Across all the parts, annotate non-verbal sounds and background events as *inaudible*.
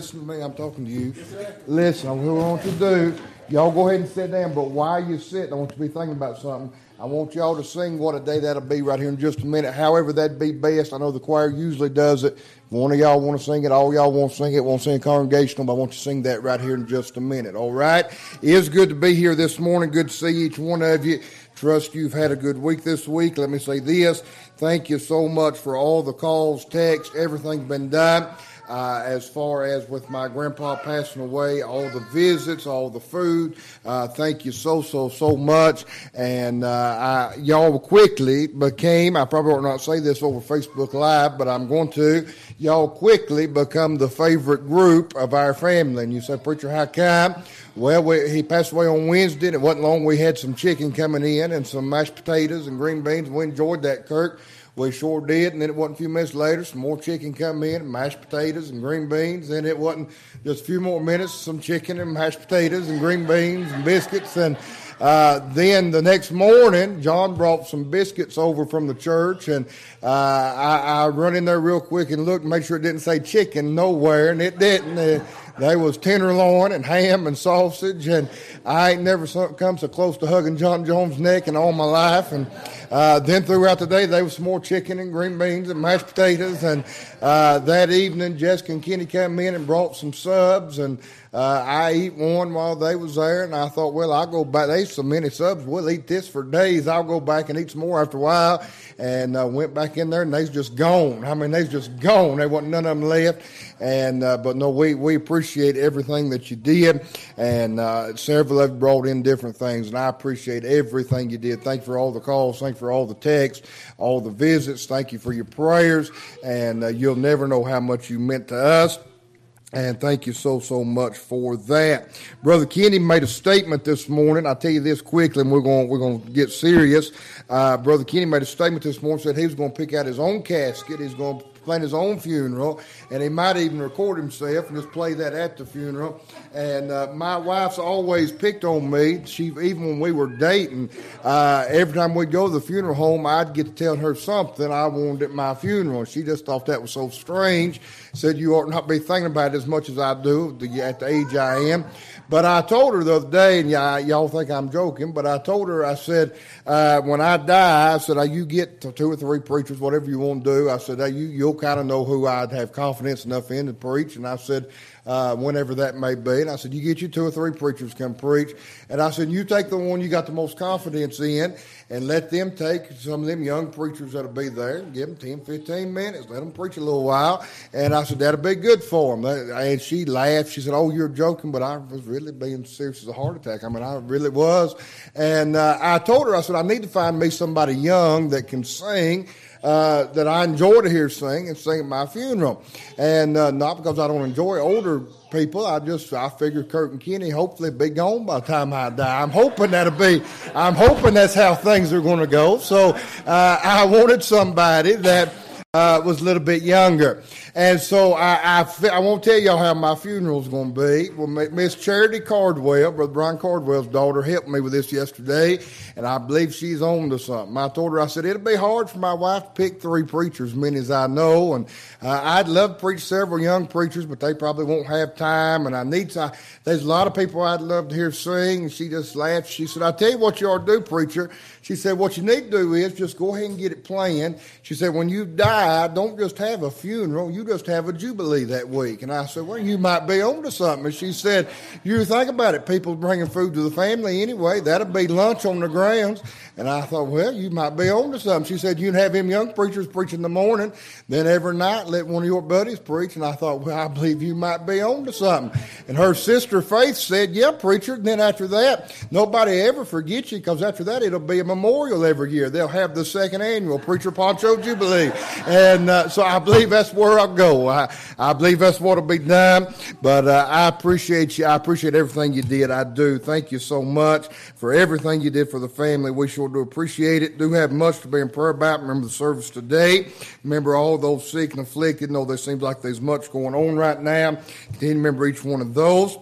listen to me. I'm talking to you. Listen, what I want you to do, y'all go ahead and sit down, but while you sit, I want you to be thinking about something. I want y'all to sing what a day that'll be right here in just a minute. However, that'd be best. I know the choir usually does it. If one of y'all want to sing it, all y'all want to sing it, won't sing congregational, but I want you to sing that right here in just a minute. All right? It is good to be here this morning. Good to see each one of you. Trust you've had a good week this week. Let me say this. Thank you so much for all the calls, texts, everything's been done. Uh, as far as with my grandpa passing away, all the visits, all the food. Uh, thank you so, so, so much. And uh, I, y'all quickly became, I probably ought not say this over Facebook Live, but I'm going to, y'all quickly become the favorite group of our family. And you say, Preacher, how come? Well, we, he passed away on Wednesday, and it wasn't long. We had some chicken coming in and some mashed potatoes and green beans. We enjoyed that, Kirk. We sure did. And then it wasn't a few minutes later, some more chicken come in, mashed potatoes and green beans. And it wasn't just a few more minutes, some chicken and mashed potatoes and green beans and biscuits. And uh, then the next morning, John brought some biscuits over from the church, and uh, I, I run in there real quick and looked, make sure it didn't say chicken nowhere, and it didn't. They was tenderloin and ham and sausage, and I ain't never come so close to hugging John Jones' neck in all my life. And uh, then throughout the day, there was some more chicken and green beans and mashed potatoes. And uh, that evening, Jessica and Kenny came in and brought some subs, and uh, I eat one while they was there. And I thought, well, I'll go back. They so many subs, we'll eat this for days. I'll go back and eat some more after a while. And uh, went back in there, and they's just gone. I mean, they's just gone. There wasn't none of them left. And uh, but no, we we appreciate everything that you did, and uh, several have brought in different things, and I appreciate everything you did. Thank you for all the calls, thank you for all the texts, all the visits. Thank you for your prayers, and uh, you'll never know how much you meant to us. And thank you so, so much for that. Brother Kenny made a statement this morning. I'll tell you this quickly and we're going, we're going to get serious. Uh, Brother Kenny made a statement this morning, said he was going to pick out his own casket. He's going to plan his own funeral, and he might even record himself and just play that at the funeral. And uh, my wife's always picked on me. She even when we were dating, uh, every time we'd go to the funeral home, I'd get to tell her something I wanted at my funeral. She just thought that was so strange. Said you ought not be thinking about it as much as I do at the age I am. But I told her the other day, and y'all think I'm joking, but I told her, I said, uh, when I die, I said, you get two or three preachers, whatever you want to do. I said, you, you'll kind of know who I'd have confidence enough in to preach. And I said, uh, whenever that may be. And I said, you get you two or three preachers come preach. And I said, you take the one you got the most confidence in and let them take some of them young preachers that'll be there give them 10, 15 minutes. Let them preach a little while. And I said, that'll be good for them. And she laughed. She said, oh, you're joking, but I was really being serious as a heart attack. I mean, I really was. And uh, I told her, I said, I need to find me somebody young that can sing uh, that I enjoy to hear sing and sing at my funeral. And uh, not because I don't enjoy older people. I just I figure Kurt and Kenny hopefully be gone by the time I die. I'm hoping that'll be. I'm hoping that's how things are going to go. So uh, I wanted somebody that uh, was a little bit younger. And so I, I, I won't tell y'all how my funeral's going to be. Well, Miss Charity Cardwell, Brother Brian Cardwell's daughter, helped me with this yesterday, and I believe she's on to something. I told her, I said, it'll be hard for my wife to pick three preachers, many as I know, and uh, I'd love to preach several young preachers, but they probably won't have time, and I need to. There's a lot of people I'd love to hear sing. And she just laughed. She said, I tell you what you ought to do, preacher. She said, what you need to do is just go ahead and get it planned. She said, when you die, don't just have a funeral. You you just have a jubilee that week. And I said, well, you might be on to something. And she said, you think about it. People bringing food to the family anyway. That'll be lunch on the grounds. And I thought, well, you might be on to something. She said, you'd have him young preachers preach in the morning. Then every night let one of your buddies preach. And I thought, well, I believe you might be on to something. And her sister Faith said, yeah, preacher. And then after that, nobody ever forgets you because after that, it'll be a memorial every year. They'll have the second annual Preacher Poncho Jubilee. And uh, so I believe that's where I'll go. I, I believe that's what'll be done. But uh, I appreciate you. I appreciate everything you did. I do. Thank you so much for everything you did for the family. We sure do appreciate it. Do have much to be in prayer about. Remember the service today. Remember all those sick and afflicted. Know there seems like there's much going on right now. Continue to remember each one of those.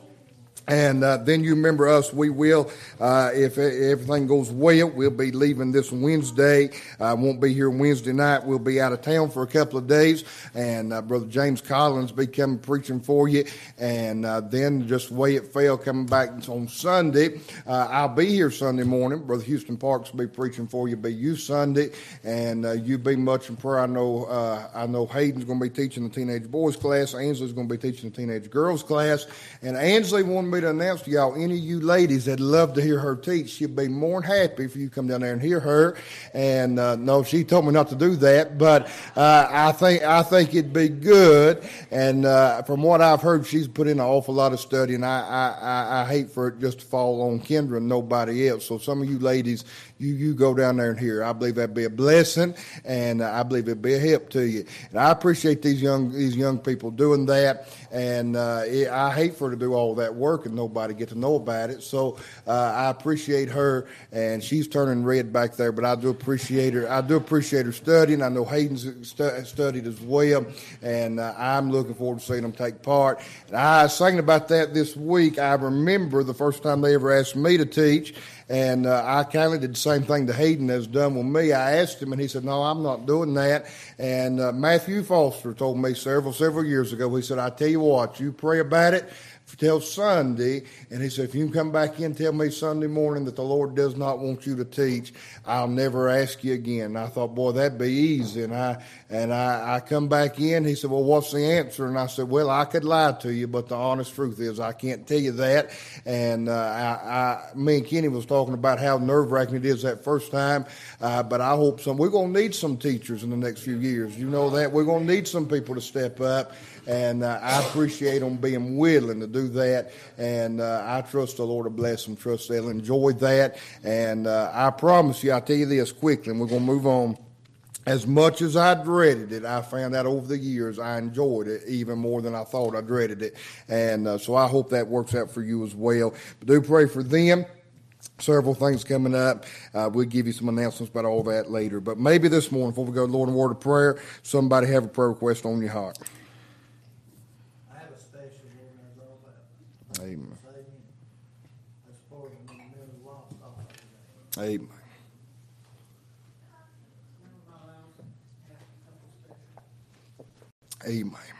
And uh, then you remember us, we will, uh, if everything goes well, we'll be leaving this Wednesday. I uh, won't be here Wednesday night. We'll be out of town for a couple of days. And uh, Brother James Collins be coming preaching for you. And uh, then just the way it fell, coming back on Sunday. Uh, I'll be here Sunday morning. Brother Houston Parks will be preaching for you. Be you Sunday. And you be much in prayer. I know, I know Hayden's going to be teaching the teenage boys class. Ainsley's going to be teaching the teenage girls class. And Ainsley wanted me to announce to y'all, any of you ladies that love to hear her teach, she'll be more than happy if you come down there and hear her. And uh, no, she told me not to do that, but uh, I think I think it'd be good. And uh, from what I've heard, she's put in an awful lot of study, and I I, I, I hate for it just to fall on Kendra and nobody else. So some of you ladies, you you go down there and hear. I believe that'd be a blessing, and I believe it'd be a help to you. And I appreciate these young these young people doing that. And uh, it, I hate for her to do all that work and nobody get to know about it. So uh, I appreciate her, and she's turning red back there. But I do appreciate her. I do appreciate her studying. I know Hayden's stu- studied as well, and uh, I'm looking forward to seeing them take part. And I was thinking about that this week. I remember the first time they ever asked me to teach. And uh, I kind of did the same thing to Hayden has done with me. I asked him, and he said, "No, I'm not doing that." And uh, Matthew Foster told me several several years ago. He said, "I tell you what, you pray about it." Till Sunday. And he said, if you come back in tell me Sunday morning that the Lord does not want you to teach, I'll never ask you again. And I thought, boy, that'd be easy. And I and I, I come back in. He said, well, what's the answer? And I said, well, I could lie to you, but the honest truth is I can't tell you that. And uh, I, I, me and Kenny was talking about how nerve wracking it is that first time. Uh, but I hope some. We're going to need some teachers in the next few years. You know that we're going to need some people to step up and uh, I appreciate them being willing to do that. And uh, I trust the Lord to bless them. Trust they'll enjoy that. And uh, I promise you, I'll tell you this quickly, and we're going to move on. As much as I dreaded it, I found out over the years I enjoyed it even more than I thought I dreaded it. And uh, so I hope that works out for you as well. But do pray for them several things coming up. Uh, we'll give you some announcements about all that later. But maybe this morning, before we go to Lord and Word of Prayer, somebody have a prayer request on your heart. Amen. Amen. Amen.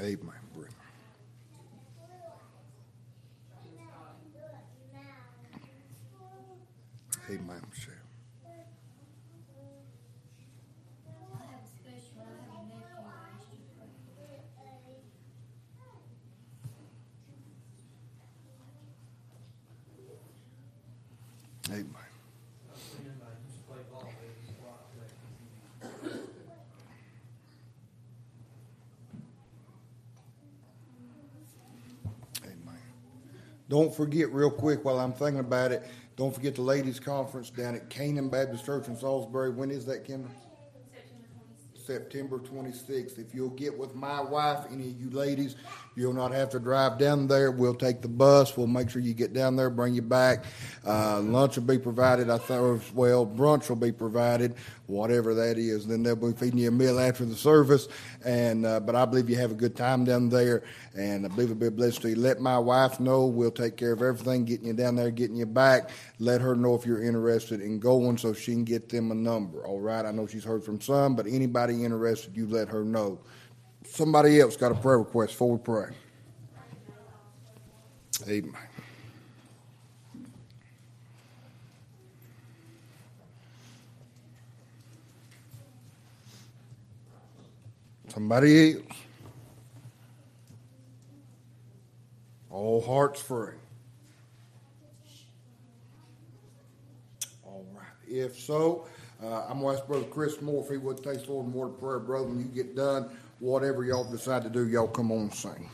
Amen. Amen. Michelle. Amen. Don't forget, real quick, while I'm thinking about it, don't forget the ladies' conference down at Canaan Baptist Church in Salisbury. When is that, Kim? September 26th. If you'll get with my wife, any of you ladies, you'll not have to drive down there. We'll take the bus. We'll make sure you get down there, bring you back. Uh, lunch will be provided, I thought, well. Brunch will be provided, whatever that is. Then they'll be feeding you a meal after the service. And uh, But I believe you have a good time down there, and I believe it'll be a blessing to you. Let my wife know. We'll take care of everything, getting you down there, getting you back. Let her know if you're interested in going so she can get them a number, all right? I know she's heard from some, but anybody interested, you let her know. Somebody else got a prayer request before we pray. Amen. Somebody else. All hearts free. All right. If so, uh, I'm going to ask Brother Chris Moore if he would take the Lord more prayer, brother. When you get done, whatever y'all decide to do, y'all come on and sing.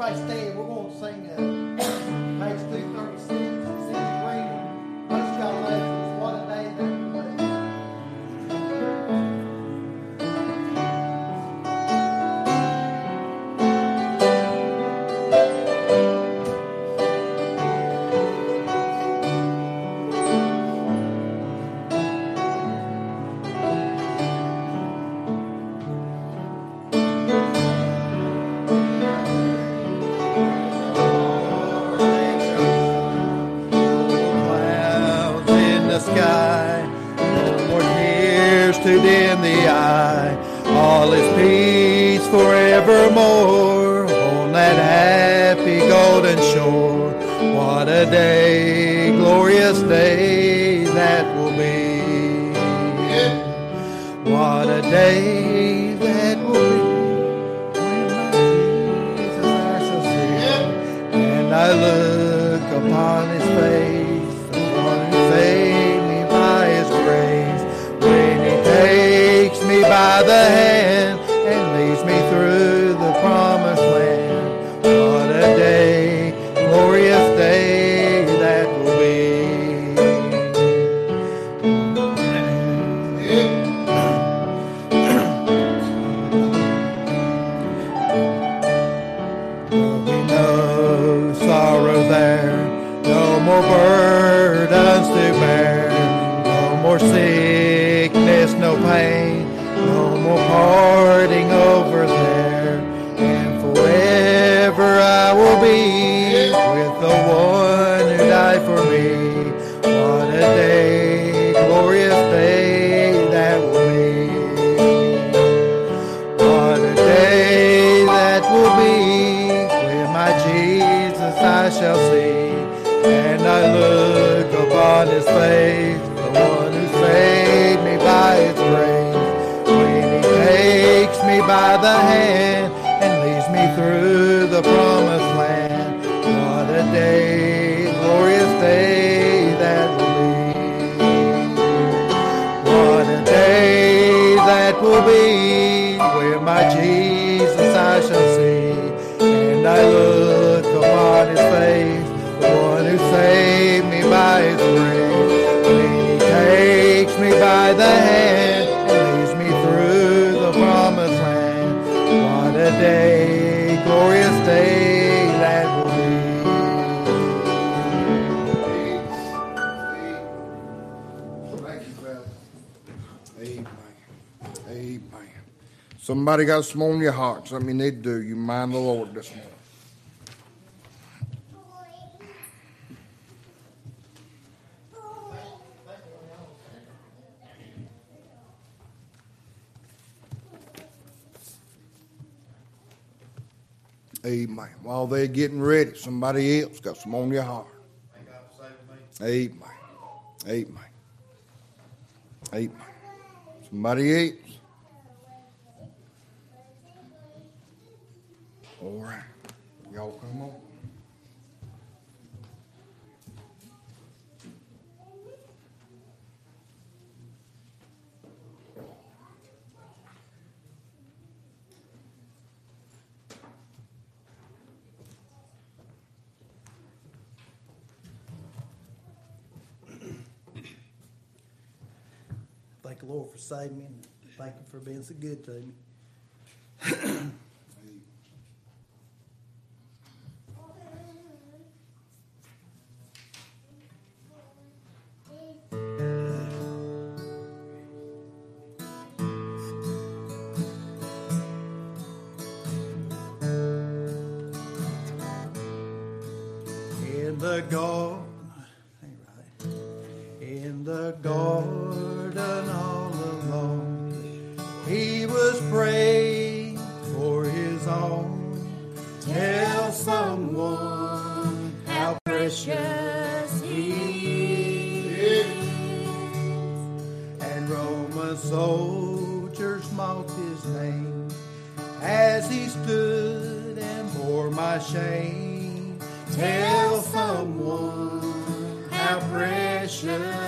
Everybody stand. We're going to sing uh, Majesty. through the Somebody got some on your hearts. I mean, they do. You mind the Lord this morning. Amen. While they're getting ready, somebody else got some on your heart. Amen. Amen. Amen. Somebody else. All right. Y'all come on. Thank the Lord for saving me. And thank Him for being so good to me. *clears throat* In the garden, in the garden all alone, he was praying for his own. Tell someone how precious he is. And Roman soldiers mocked his name as he stood and bore my shame. Tell precious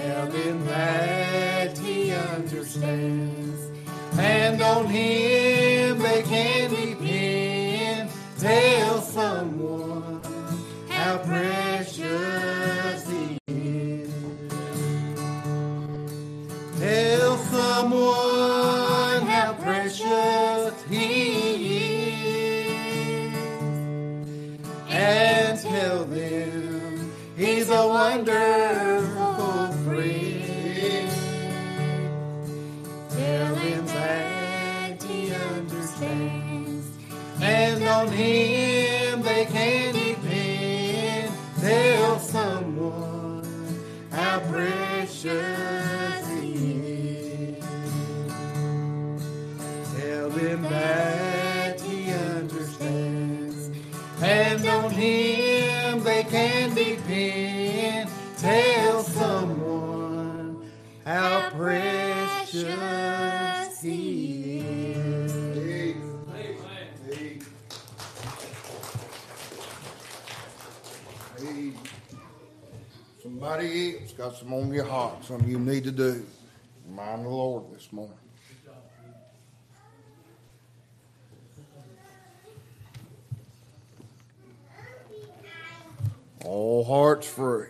Tell him that he understands. And on him they can depend. Tell got some on your heart, something you need to do. Mind the Lord this morning. All hearts free.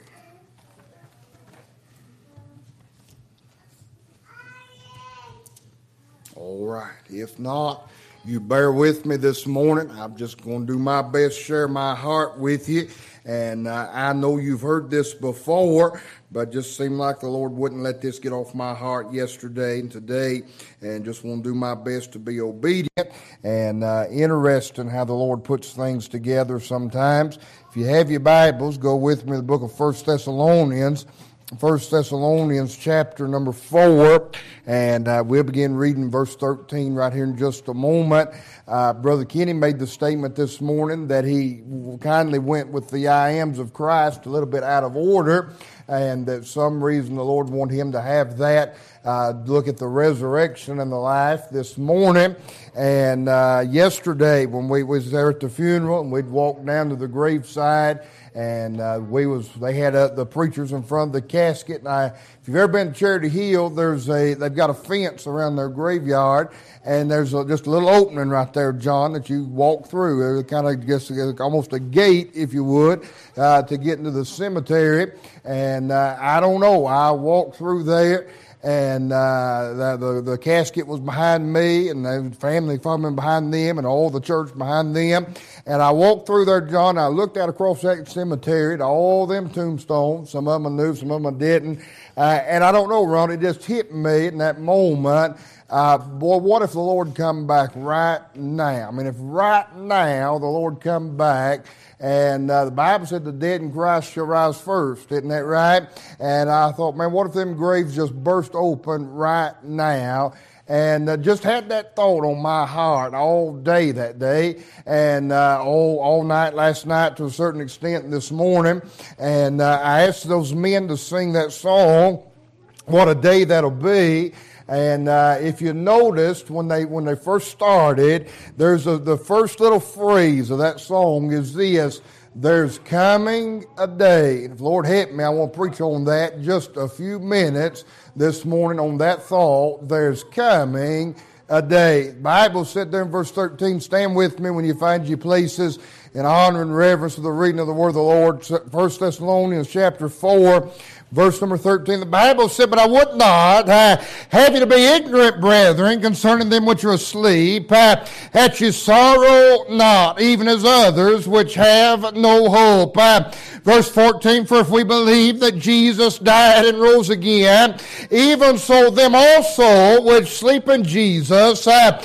All right. If not, you bear with me this morning. I'm just going to do my best, share my heart with you. And uh, I know you've heard this before, but just seemed like the Lord wouldn't let this get off my heart yesterday and today. And just want to do my best to be obedient. And uh, interesting how the Lord puts things together sometimes. If you have your Bibles, go with me to the book of First Thessalonians. First Thessalonians chapter number four, and uh, we'll begin reading verse 13 right here in just a moment. Uh, Brother Kenny made the statement this morning that he kindly went with the I ams of Christ a little bit out of order, and that some reason the Lord wanted him to have that uh, look at the resurrection and the life this morning. And uh, yesterday, when we was there at the funeral, and we'd walked down to the graveside, and uh, we was they had uh, the preachers in front of the casket. And I, if you've ever been to Charity Hill, there's a they've got a fence around their graveyard, and there's a, just a little opening right there, John, that you walk through. It's kind of just almost a gate, if you would, uh, to get into the cemetery. And uh, I don't know, I walked through there and uh, the, the, the casket was behind me, and the family following behind them, and all the church behind them. And I walked through there, John. I looked out across that cemetery at all them tombstones. Some of them I knew, some of them I didn't. Uh, and I don't know, Ron. It just hit me in that moment. Uh, boy, what if the Lord come back right now? I mean, if right now the Lord come back and uh, the Bible said the dead in Christ shall rise first, isn't that right? And I thought, man, what if them graves just burst open right now? and uh, just had that thought on my heart all day that day and uh, all, all night last night to a certain extent this morning and uh, i asked those men to sing that song what a day that'll be and uh, if you noticed when they when they first started, there's a, the first little phrase of that song is this: "There's coming a day." If Lord help me, I want to preach on that just a few minutes this morning on that thought. There's coming a day. Bible said there in verse 13, stand with me when you find your places in honor and reverence of the reading of the word of the Lord. First Thessalonians chapter 4, Verse number 13, the Bible said, But I would not uh, have you to be ignorant, brethren, concerning them which are asleep, uh, that you sorrow not, even as others which have no hope. Uh, verse 14, For if we believe that Jesus died and rose again, even so them also which sleep in Jesus uh,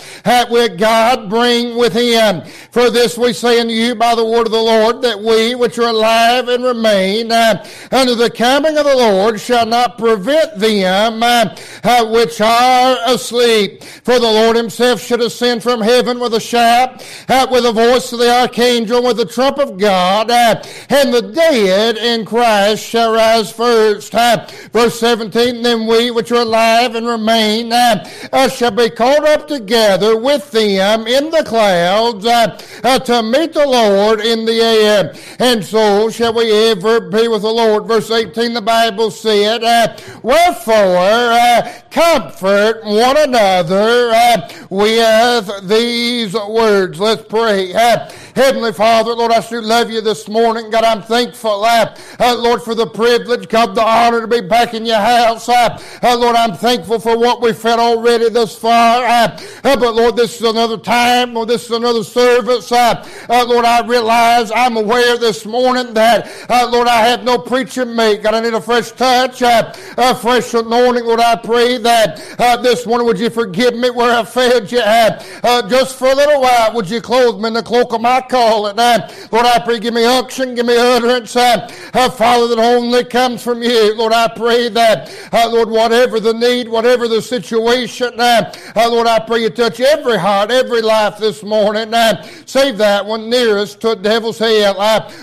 will God bring with him. For this we say unto you by the word of the Lord, that we which are alive and remain uh, unto the coming of the Lord shall not prevent them uh, uh, which are asleep. For the Lord himself should ascend from heaven with a shout, uh, with the voice of the archangel, with the trump of God, uh, and the dead in Christ shall rise first. Uh, verse 17, Then we which are alive and remain uh, shall be caught up together with them in the clouds to meet the Lord in the air. And so shall we ever be with the Lord. Verse 18, the Bible Bible said, uh, Wherefore, uh, comfort one another uh, with these words. Let's pray. Uh, Heavenly Father, Lord, I sure love you this morning. God, I'm thankful, uh, uh, Lord, for the privilege, God, the honor to be back in your house. Lord, I'm thankful for what we've fed already thus far. but Lord, this is another time, Lord, this is another service. Lord, I realize I'm aware this morning that, Lord, I have no preaching mate. God, I need a fresh touch, uh, a fresh anointing. Lord, I pray that uh, this morning would you forgive me where I failed you at. Uh, just for a little while, would you clothe me in the cloak of my calling? Uh, Lord, I pray, give me unction, give me utterance, uh, uh, Father, that only comes from you. Lord, I pray that, Lord, whatever the need, whatever the situation, Lord, I pray you touch every heart, every life this morning. save that one nearest to the devil's hell.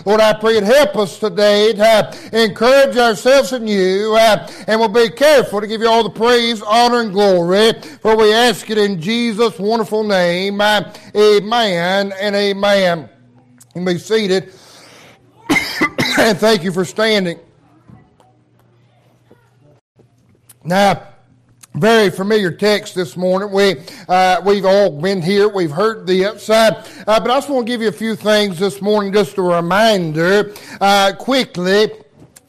Lord, I pray it help us today to encourage ourselves in you, uh, and we'll be careful to give you all the praise, honor, and glory, for we ask it in Jesus' wonderful name. Uh, amen and amen. You may be seated, *coughs* and thank you for standing. Now, very familiar text this morning. We uh, we've all been here. We've heard this, uh, uh, but I just want to give you a few things this morning, just a reminder, uh, quickly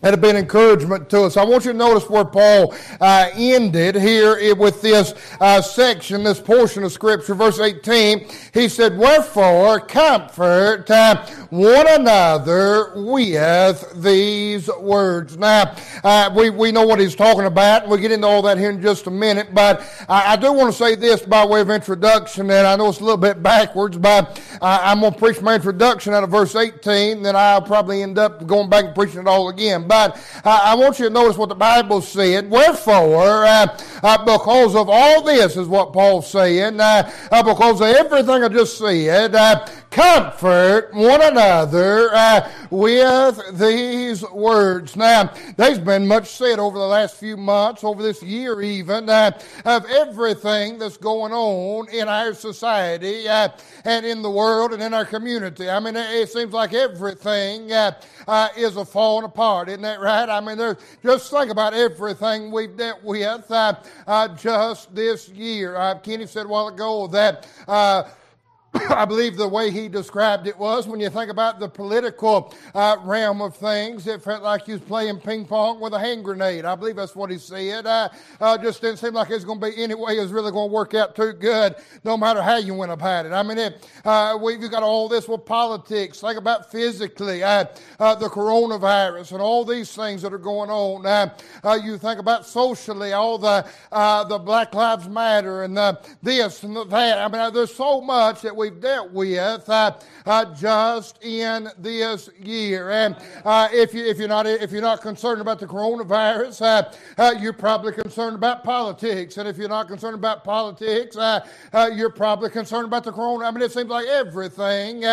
that have been encouragement to us. I want you to notice where Paul uh, ended here with this uh, section, this portion of Scripture, verse 18. He said, Wherefore comfort uh, one another with these words. Now, uh, we, we know what he's talking about. We'll get into all that here in just a minute, but I, I do want to say this by way of introduction, and I know it's a little bit backwards, but I'm going to preach my introduction out of verse 18, then I'll probably end up going back and preaching it all again. But uh, I want you to notice what the Bible said. Wherefore, uh, uh, because of all this, is what Paul's saying, because of everything I just said, comfort one another uh, with these words. Now, there's been much said over the last few months, over this year even, uh, of everything that's going on in our society uh, and in the world and in our community. I mean, it seems like everything uh, uh, is a falling apart, isn't that right? I mean, there's, just think about everything we've dealt with uh, just this year. Kenny said a while ago that *coughs* I believe the way he described it was when you think about the political uh, realm of things, it felt like he was playing ping pong with a hand grenade. I believe that's what he said. Uh, uh, just didn't seem like it was going to be any way it was really going to work out too good, no matter how you went about it. I mean, it, uh, we've got all this with politics. Think about physically uh, uh, the coronavirus and all these things that are going on. you think about socially, all the the Black Lives Matter and the this and the that. I mean, there's so much that we we've dealt with uh, uh, just in this year. And uh, if, you, if, you're not, if you're not concerned about the coronavirus, uh, uh, you're probably concerned about politics. And if you're not concerned about politics, you're probably concerned about the corona. I mean, it seems like everything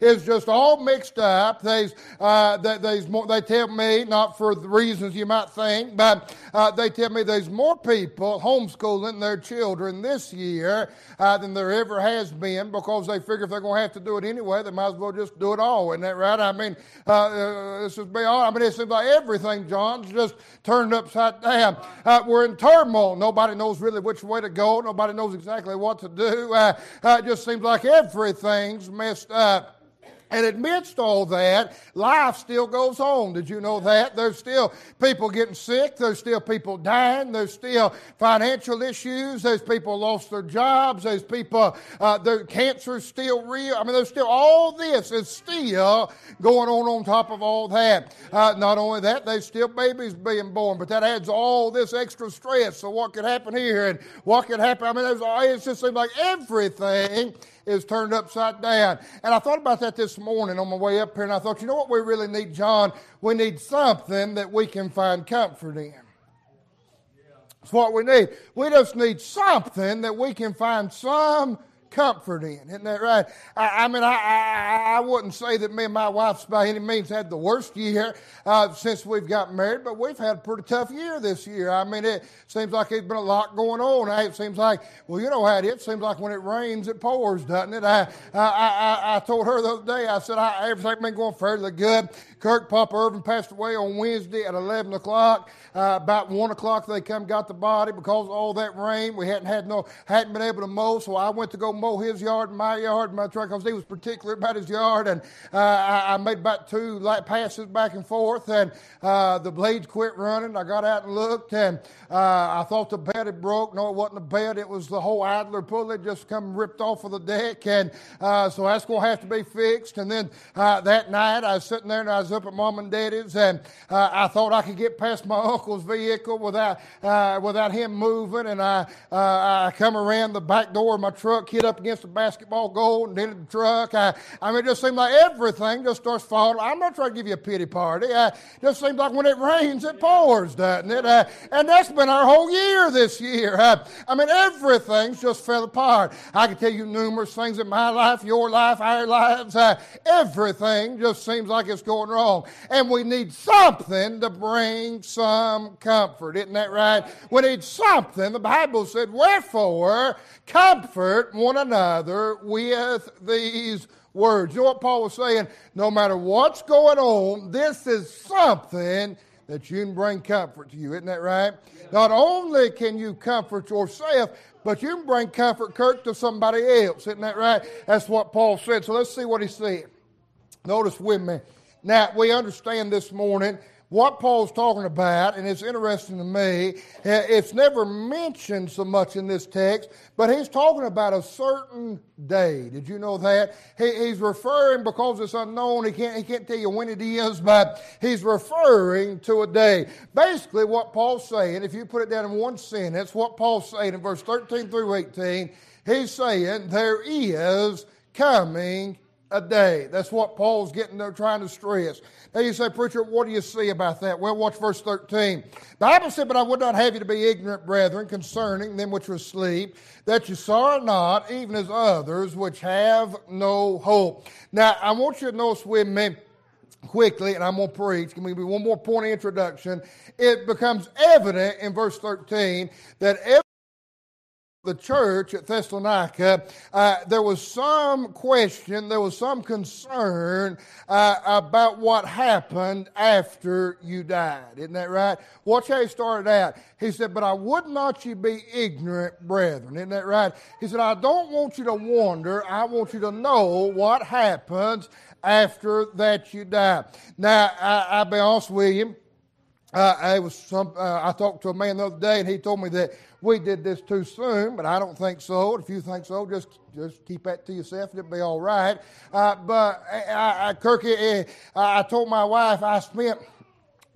is just all mixed up. There's, there's more, they tell me, not for the reasons you might think, but they tell me there's more people homeschooling their children this year than there ever has been because because they figure if they're going to have to do it anyway, they might as well just do it all. Isn't that right? I mean, uh, uh, this is beyond. I mean, it seems like everything, John's just turned upside down. Uh, we're in turmoil. Nobody knows really which way to go. Nobody knows exactly what to do. Uh, uh it just seems like everything's messed up. And amidst all that, life still goes on. Did you know that? There's still people getting sick. There's still people dying. There's still financial issues. There's people lost their jobs. There's people, uh, their cancer's still real. I mean, there's still all this is still going on on top of all that. Uh, not only that, there's still babies being born, but that adds all this extra stress. So what could happen here and what could happen? I mean, it just seems like everything is turned upside down. And I thought about that this morning on my way up here, and I thought, you know what we really need, John? We need something that we can find comfort in. That's what we need. We just need something that we can find some comfort in. Isn't that right? I, I mean, I, I, I, wouldn't say that me and my wife's by any means had the worst year uh, since we've got married, but we've had a pretty tough year this year. I mean, it seems like there's been a lot going on. It seems like, well, you know how it is. It seems like when it rains, it pours, doesn't it? I, I, I, I told her the other day, I said, I, everything's been going fairly good. Kirk Papa Irvin passed away on Wednesday at 11 o'clock. Uh, about 1 o'clock, they come got the body because of all that rain. We hadn't had no, hadn't been able to mow, so I went to go mow his yard and my yard and my truck because he was particular about his yard. And uh, I, I, made about two light passes back and forth, and uh, the blades quit running. I got out and looked, and uh, I thought the bed had broke. No, it wasn't the bed. It was the whole idler pulley just come ripped off of the deck, and uh, so that's to have to be fixed. And then uh, that night, I was sitting there and I was up at mom and daddy's, and uh, I thought I could get past my uncle's vehicle without without him moving, and I I come around the back door of my truck, hit up against the basketball goal and then the truck. I, I mean, it just seems like everything just starts falling. I'm not trying to give you a pity party. Uh, it just seems like when it rains, it pours, doesn't it? Uh, and that's been our whole year this year. Uh, I mean, everything's just fell apart. I can tell you numerous things in my life, your life, our lives. Uh, everything just seems like it's going wrong. And we need something to bring some comfort. Isn't that right? We need something. The Bible said, Wherefore, comfort one another another with these words. You know what Paul was saying? No matter what's going on, this is something that you can bring comfort to you. Isn't that right? Yeah. Not only can you comfort yourself, but you can bring comfort, Kirk, to somebody else. Isn't that right? That's what Paul said. So let's see what he said. Notice with me. Now, we understand this morning what Paul's talking about, and it's interesting to me, eh, it's never mentioned so much in this text, but he's talking about a certain day. Did you know that? He, he's referring, because it's unknown, he can't, he can't tell you when it is, but he's referring to a day. Basically, what Paul's saying, if you put it down in one sentence, what Paul's saying in verse 13 through 18, he's saying there is coming a day. That's what Paul's getting there trying to stress. Now you say, Preacher, what do you see about that? Well, watch verse 13. The Bible said, But I would not have you to be ignorant, brethren, concerning them which are asleep, that you sorrow not, even as others which have no hope. Now, I want you to notice with me quickly, and I'm going to preach. Give me one more point of introduction. It becomes evident in verse 13 that every the church at Thessalonica, uh, there was some question, there was some concern uh, about what happened after you died. Isn't that right? Watch how he started out. He said, But I would not you be ignorant, brethren. Isn't that right? He said, I don't want you to wonder. I want you to know what happens after that you die. Now, I, I'll be honest with you. Uh, I was some. Uh, I talked to a man the other day, and he told me that we did this too soon, but I don't think so. If you think so, just just keep that to yourself, and it'll be all right. Uh, but I, I, Kirky, eh, I told my wife I spent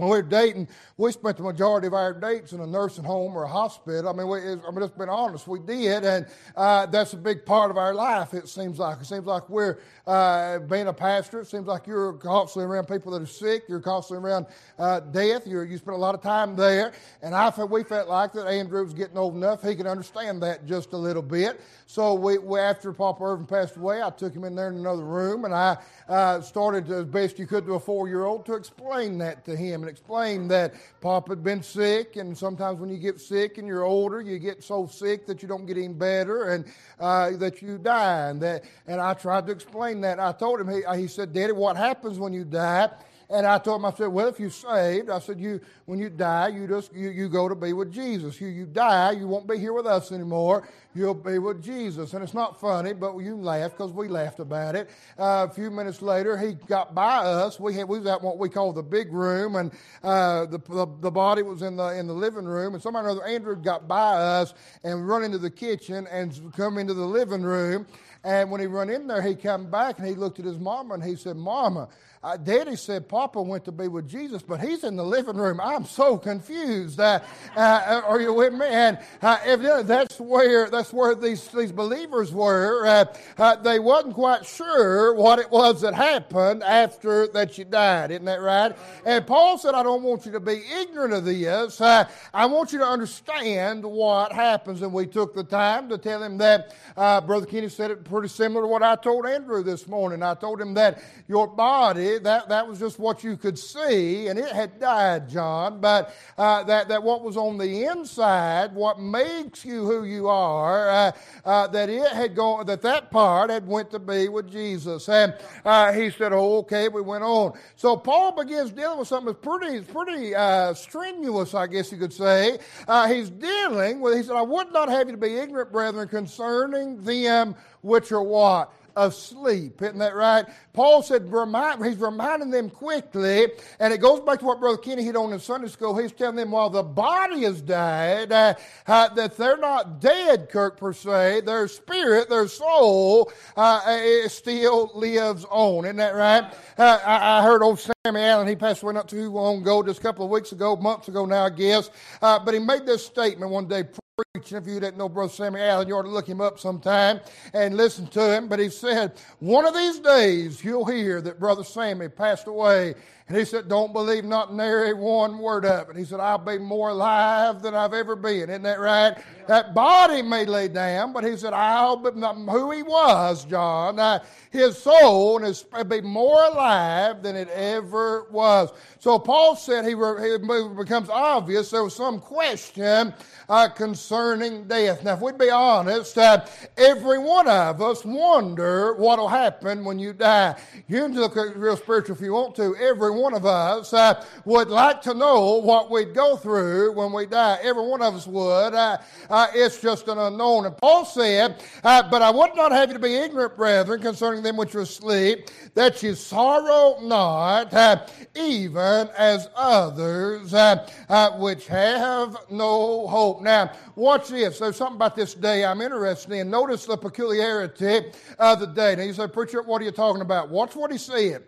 when we were dating, we spent the majority of our dates in a nursing home or a hospital. I mean, we, I mean, just been honest, we did, and uh, that's a big part of our life. It seems like it seems like we're uh, being a pastor. It seems like you're constantly around people that are sick. You're constantly around uh, death. You're, you spend a lot of time there, and I felt we felt like that Andrew was getting old enough he could understand that just a little bit. So we, we after Papa Irvin passed away, I took him in there in another room, and I uh, started as best you could to a four-year-old to explain that to him and explain that Papa had been sick, and sometimes when you get sick and you're older, you get so sick that you don't get any better and uh, that you die. And, that, and I tried to explain that. I told him, he, he said, Daddy, what happens when you die? And I told him, I said, well, if you're saved, I said, you when you die, you just you, you go to be with Jesus. You you die, you won't be here with us anymore. You'll be with Jesus. And it's not funny, but you laugh because we laughed about it. Uh, a few minutes later, he got by us. We had we was at what we call the big room, and uh, the, the, the body was in the in the living room. And somebody or Andrew got by us and run into the kitchen and come into the living room. And when he run in there, he come back and he looked at his mama and he said, "Mama." Uh, Daddy said Papa went to be with Jesus, but he's in the living room. I'm so confused. Uh, uh, are you with me? And uh, evidently, that's where that's where these these believers were. Uh, uh, they wasn't quite sure what it was that happened after that you died. Isn't that right? And Paul said, "I don't want you to be ignorant of this. I want you to understand what happens." And we took the time to tell him that. Brother Kenny said it pretty similar to what I told Andrew this morning. I told him that your body that, that was just what you could see, and it had died, John. But uh, that, that what was on the inside, what makes you who you are, uh, uh, that it had gone, that that part had went to be with Jesus. And uh, he said, "Oh, okay." We went on. So Paul begins dealing with something that's pretty, pretty uh, strenuous, I guess you could say. Uh, he's dealing with. He said, "I would not have you to be ignorant, brethren, concerning them which are what." Asleep. Isn't that right? Paul said, remind, he's reminding them quickly, and it goes back to what Brother Kenny hit on in Sunday school. He's telling them while the body has died, uh, uh, that they're not dead, Kirk, per se. Their spirit, their soul, uh, still lives on. Isn't that right? Uh, I, I, heard old Sammy Allen, he passed away not too long ago, just a couple of weeks ago, months ago now, I guess. Uh, but he made this statement one day preaching. If you didn't know Brother Sammy Allen, you ought to look him up sometime and listen to him. But he said, One of these days you'll hear that Brother Sammy passed away and he said, Don't believe not nary one word of it. He said, I'll be more alive than I've ever been. Isn't that right? Yeah. That body may lay down, but he said, I'll be who he was, John. Uh, his soul is be more alive than it ever was. So Paul said he, re, it becomes obvious there was some question uh, concerning death. Now, if we'd be honest, uh, every one of us wonder what will happen when you die. You can look real spiritual if you want to. Every one of us uh, would like to know what we'd go through when we die. Every one of us would. Uh, uh, it's just an unknown. And Paul said, uh, But I would not have you to be ignorant, brethren, concerning them which are asleep, that you sorrow not, uh, even as others uh, which have no hope. Now, watch this. There's something about this day I'm interested in. Notice the peculiarity of the day. Now, you say, Preacher, what are you talking about? Watch what he said.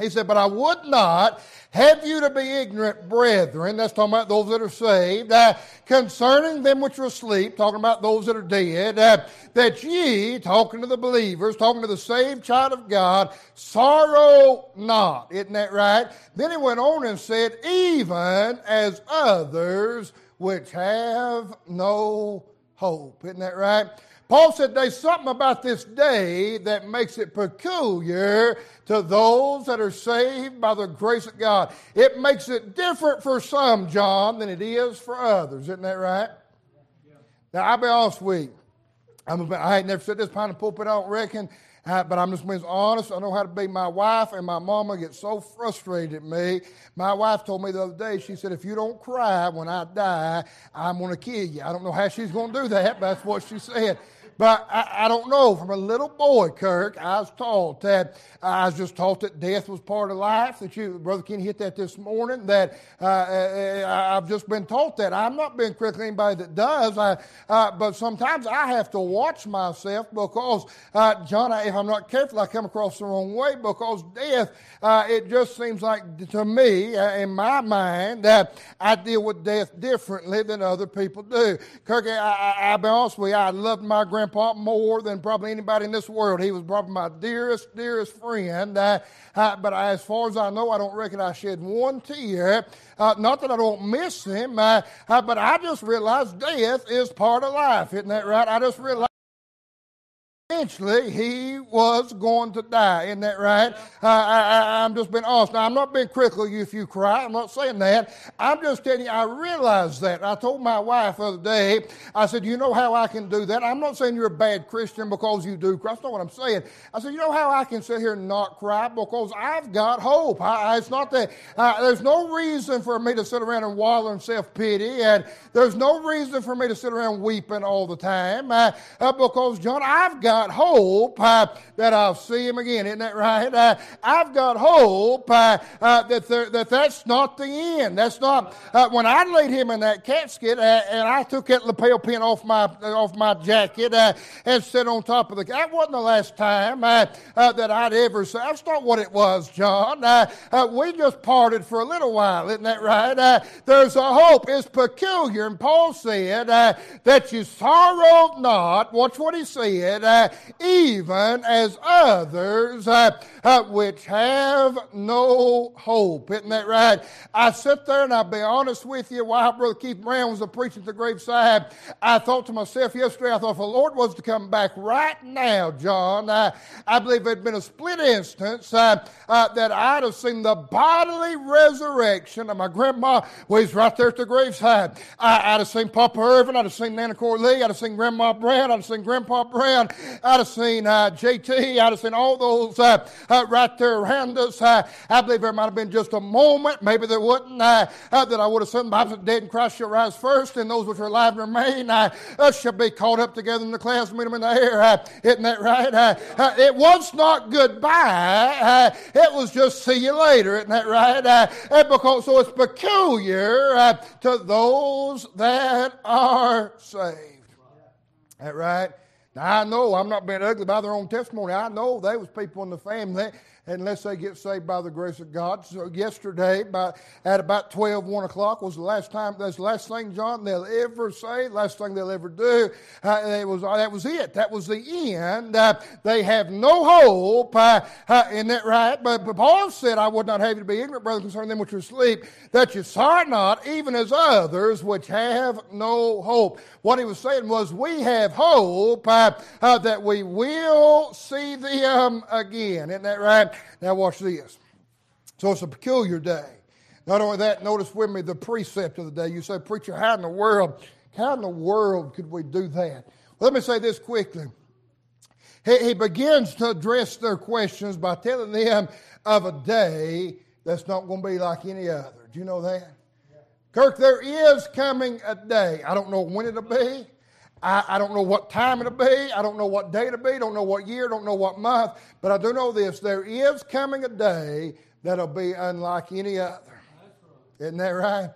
He said, But I would not have you to be ignorant, brethren. That's talking about those that are saved. Uh, concerning them which are asleep, talking about those that are dead. Uh, that ye, talking to the believers, talking to the saved child of God, sorrow not. Isn't that right? Then he went on and said, Even as others which have no hope. Isn't that right? Paul said there's something about this day that makes it peculiar to those that are saved by the grace of God. It makes it different for some, John, than it is for others. Isn't that right? Now, I'll be honest with you. I'm I ain't never said this behind the pulpit, I don't reckon, uh, but I'm just being honest. I know how to be. My wife and my mama get so frustrated at me. My wife told me the other day, she said, if you don't cry when I die, I'm going to kill you. I don't know how she's going to do that, but that's what she said. But I, I, don't know. From a little boy, Kirk, I was taught that I was just taught that death was part of life. That you, Brother Kenny, hit that this morning. That uh, uh I've just been taught that. I'm not being critical anybody that does. I, uh, but sometimes I have to watch myself because, uh, John, if I'm not careful, I come across the wrong way because death. Uh, it just seems like to me, uh, in my mind, that I deal with death differently than other people do. Kirk, I, I, I'll be honest with you. I loved my grandpa grandpa more than probably anybody in this world. He was probably my dearest, dearest friend. Uh, but as far as I know, I don't reckon I shed one tear. Uh, not that I don't miss him, but I just realized death is part of life. Isn't that right? I just realized eventually he was going to die. Isn't that right? I, am just being honest. Now, I'm not being critical of you if you cry. I'm not saying that. I'm just telling you, I realize that. I told my wife the other day, I said, You know how I can do that? I'm not saying you're a bad Christian because you do cry. That's not what I'm saying. I said, You know how I can sit here and not cry? Because I've got hope. I, it's not that, uh, there's no reason for me to sit around and wallow in self pity, and there's no reason for me to sit around weeping all the time. Uh because, John, I've got got hope uh, that I'll see him again. Isn't that right? Uh, I've got hope uh, uh that, there, that that's not the end. That's not, uh, when I laid him in that casket uh, and I took that lapel pin off my, off my jacket and set on top of the, that wasn't the last time that I'd ever said, that's not what it was, John. we just parted for a little while. Isn't that right? there's a hope. It's peculiar. And Paul said that you sorrow not. Watch what he said even as others uh, uh, which have no hope. Isn't that right? I sit there and I'll be honest with you, while Brother Keith Brown was preaching at the graveside, I thought to myself yesterday, I thought if the Lord was to come back right now, John, uh, I believe it had been a split instance uh, uh, that I'd have seen the bodily resurrection of my grandma. Well, right there at the graveside. I, would have seen Papa Irvin, I'd have seen Nana Corley, I'd have seen Grandma Brown, I'd have seen Grandpa Brown, I'd have seen uh, JT, I'd have seen all those uh, uh, right there around us. Uh, I believe there might have been just a moment, maybe there wouldn't, uh, uh, that I would have said, the Bible said, dead in Christ shall rise first, and those which are alive and remain uh, shall be caught up together in the clouds, meet them in the air. isn't that right? it was not goodbye. it was just see you later. Isn't that right? because, so it's peculiar to those that are saved. That right? Now I know I'm not being ugly by their own testimony. I know there was people in the family unless they get saved by the grace of God. So yesterday, by, at about 12, 1 o'clock, was the last time, that's the last thing, John, they'll ever say, last thing they'll ever do. Uh, it was, uh, that was it. That was the end. Uh, they have no hope. Uh, uh, isn't that right? But, but, Paul said, I would not have you to be ignorant, brother, concerning them which are asleep, that you sorrow not, even as others which have no hope. What he was saying was, we have hope uh, Uh, that we will see them again. Isn't that right? Now, watch this. So it's a peculiar day. Not only that, notice with me the precept of the day. You say, Preacher, how in the world, how in the world could we do that? Let me say this quickly. He, he begins to address their questions by telling them of a day that's not going to be like any other. Do you know that? Kirk, there is coming a day. I don't know when it'll be. I, I, don't know what time it'll be. I don't know what day it'll be. Don't know what year. Don't know what month. But I do know this: there is coming a day that'll be unlike any other. Isn't that right?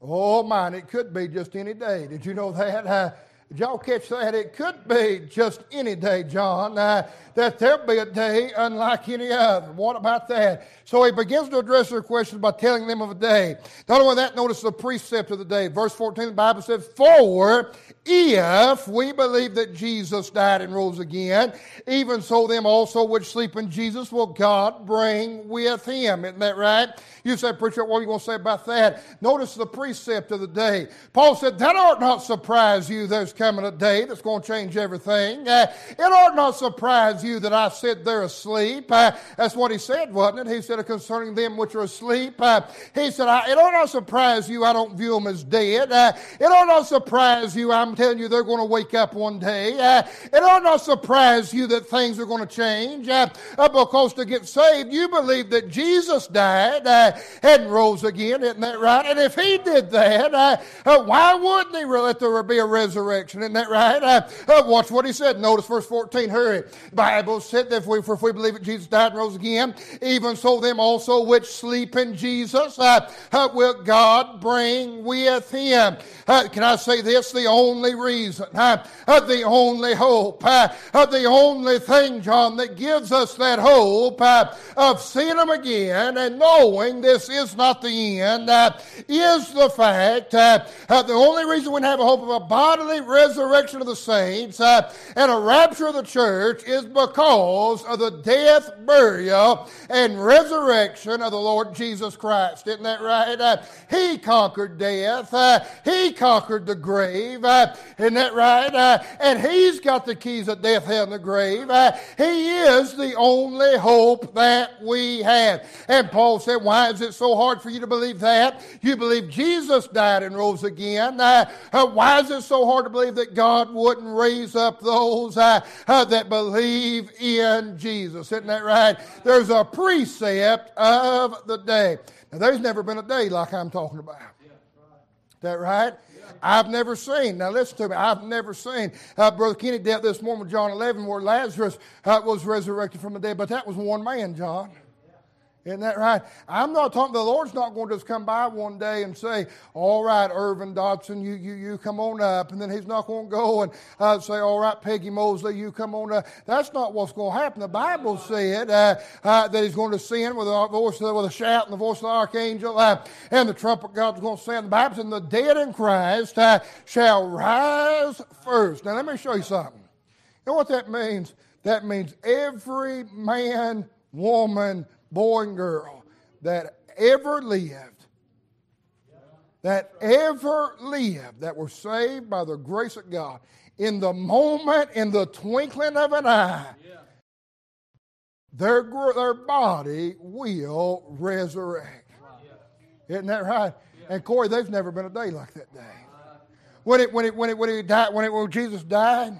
Oh mine. it could be just any day. Did you know that? *laughs* Did y'all catch that? It could be just any day, John, uh, that there'll be a day unlike any other. What about that? So he begins to address their questions by telling them of a day. Not only that, notice the precept of the day. Verse 14, the Bible says, For if we believe that Jesus died and rose again, even so them also which sleep in Jesus will God bring with him. Isn't that right? You say, preacher, what are you going to say about that? Notice the precept of the day. Paul said, that ought not surprise you there's coming a day that's going to change everything. Uh, it ought not surprise you that I sit they're asleep. Uh, that's what he said, wasn't it? He said, concerning them which are asleep. Uh, he said, it ought not surprise you I don't view them as dead. Uh, it ought not surprise you I'm telling you they're going to wake up one day. Uh, it ought not surprise you that things are going to change. Uh, because to get saved, you believe that Jesus died and rose again. Isn't that right? And if he did that, why wouldn't he let there be a resurrection? Isn't that right? Uh, watch what he said. Notice verse 14. Hurry. Bible said that if we, if we believe that Jesus died and rose again, even so them also which sleep in Jesus uh, uh, will God bring with him. Uh, can I say this? The only reason, uh, uh, the only hope, the only thing, John, that gives us that hope of seeing him again and knowing this is not the end is the fact that the only reason we have a hope of a bodily resurrection of the saints uh, and a rapture of the church is because of the death, burial, and resurrection of the Lord Jesus Christ. Isn't that right? Uh, he conquered death. Uh, he conquered the grave. Uh, isn't that right? Uh, and he's got the keys of death, and the grave. Uh, he is the only hope that we have. And Paul said, why is it so hard for you to believe that? You believe Jesus died and rose again. Why is it so hard to believe that God wouldn't raise up those that believe in Jesus? Isn't that right? There's a precept of the day. Now, there's never been a day like I'm talking about. Is that right? I've never seen. Now listen to me. I've never seen. Uh, Brother Kenny dealt this morning with John 11 where Lazarus uh, was resurrected from the dead, but that was one man, John. Isn't that right? I'm not talking, the Lord's not going to just come by one day and say, all right, Irvin Dodson, you, you, you come on up. And then he's not going to go and uh, say, all right, Peggy Mosley, you come on up. That's not what's going to happen. The Bible said uh, uh, that he's going to send with a voice, with a shout and the voice of the archangel uh, and the trumpet God's going to send. The Bible said, the dead in Christ uh, shall rise first. Now let me show you something. You know what that means? That means every man, woman, boy and girl that ever lived, that ever lived, that were saved by the grace of God, in the moment, in the twinkling of an eye, their, their body will resurrect. Isn't that right? And Corey, there's never been a day like that day. When it when it when it when it died when it when Jesus died,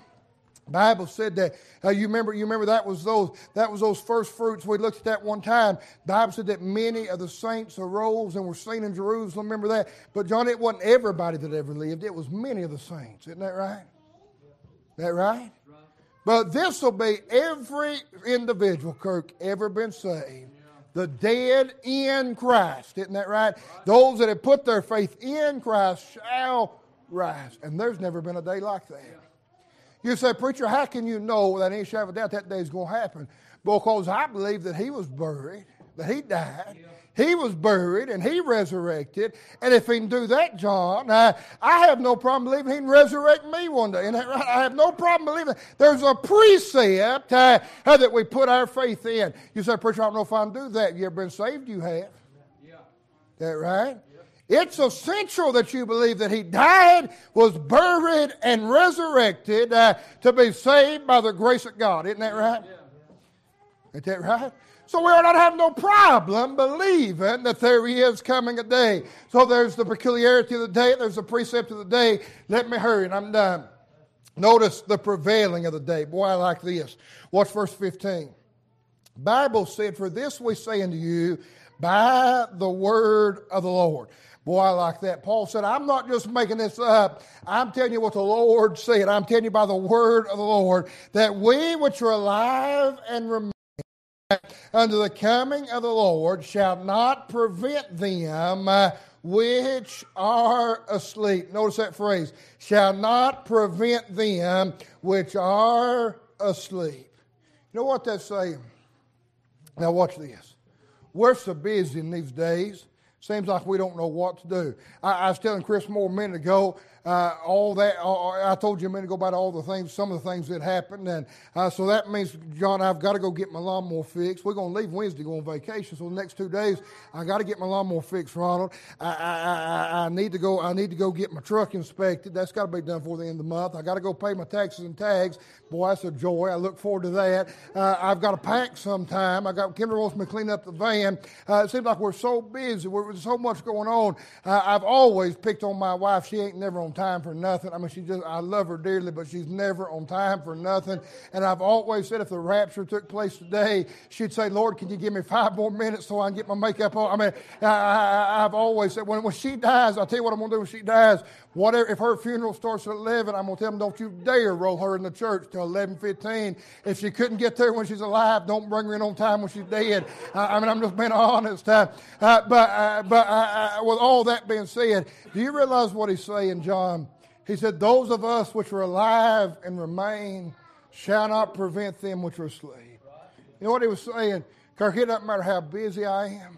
Bible said that uh, you remember you remember that was those that was those first fruits we looked at that one time. Bible said that many of the saints arose and were seen in Jerusalem. Remember that? But John, it wasn't everybody that ever lived. It was many of the saints. Isn't that right? That right? But this will be every individual, Kirk, ever been saved. The dead in Christ. Isn't that right? Those that have put their faith in Christ shall rise. And there's never been a day like that. You say, Preacher, how can you know that any shadow of doubt that day is going to happen? Because I believe that he was buried, that he died. He was buried and he resurrected. And if he can do that, John, uh, I have no problem believing he can resurrect me one day. And I have no problem believing there's a precept uh, that we put our faith in. You say, Preacher, I don't know if I can do that. You ever been saved? You have. Yeah. That right? It's essential that you believe that he died, was buried, and resurrected uh, to be saved by the grace of God. Isn't that right? Isn't that right? So we are not having no problem believing that there is coming a day. So there's the peculiarity of the day, there's the precept of the day. Let me hurry and I'm done. Notice the prevailing of the day. Boy, I like this. Watch verse 15. Bible said, For this we say unto you by the word of the Lord. Boy, I like that. Paul said, I'm not just making this up. I'm telling you what the Lord said. I'm telling you by the word of the Lord that we which are alive and remain under the coming of the Lord shall not prevent them uh, which are asleep. Notice that phrase shall not prevent them which are asleep. You know what that's saying? Now, watch this. We're so busy in these days, seems like we don't know what to do. I, I was telling Chris Moore a minute ago, uh, all that. Uh, I told you a minute ago about all the things, some of the things that happened, and uh, so that means, John, I've got to go get my lawnmower fixed. We're going to leave Wednesday, go on vacation. So the next two days, I got to get my lawnmower fixed, Ronald. I, I, I, I, need to go. I need to go get my truck inspected. That's got to be done before the end of the month. I got to go pay my taxes and tags. Boy, that's a joy. I look forward to that. Uh, I've got to pack sometime. I got Kimber wants me to clean up the van. Uh, it seems like we're so busy. We're, there's so much going on. Uh, I've always picked on my wife. She ain't never on time for nothing. I mean, she just, I love her dearly, but she's never on time for nothing. And I've always said if the rapture took place today, she'd say, Lord, can you give me five more minutes so I can get my makeup on? I mean, I, have always said, when, when she dies, I'll tell you what I'm going to do when she dies. Whatever, if her funeral starts at 11, I'm going to tell them, don't you dare roll her in the church till 11.15. If she couldn't get there when she's alive, don't bring her in on time when she's dead. I mean, I'm just being honest. Uh, uh, but but with all that being said, do you realize what he's saying, John? He said, those of us which are alive and remain shall not prevent them which are asleep. You know what he was saying? Kirk, it doesn't matter how busy I am.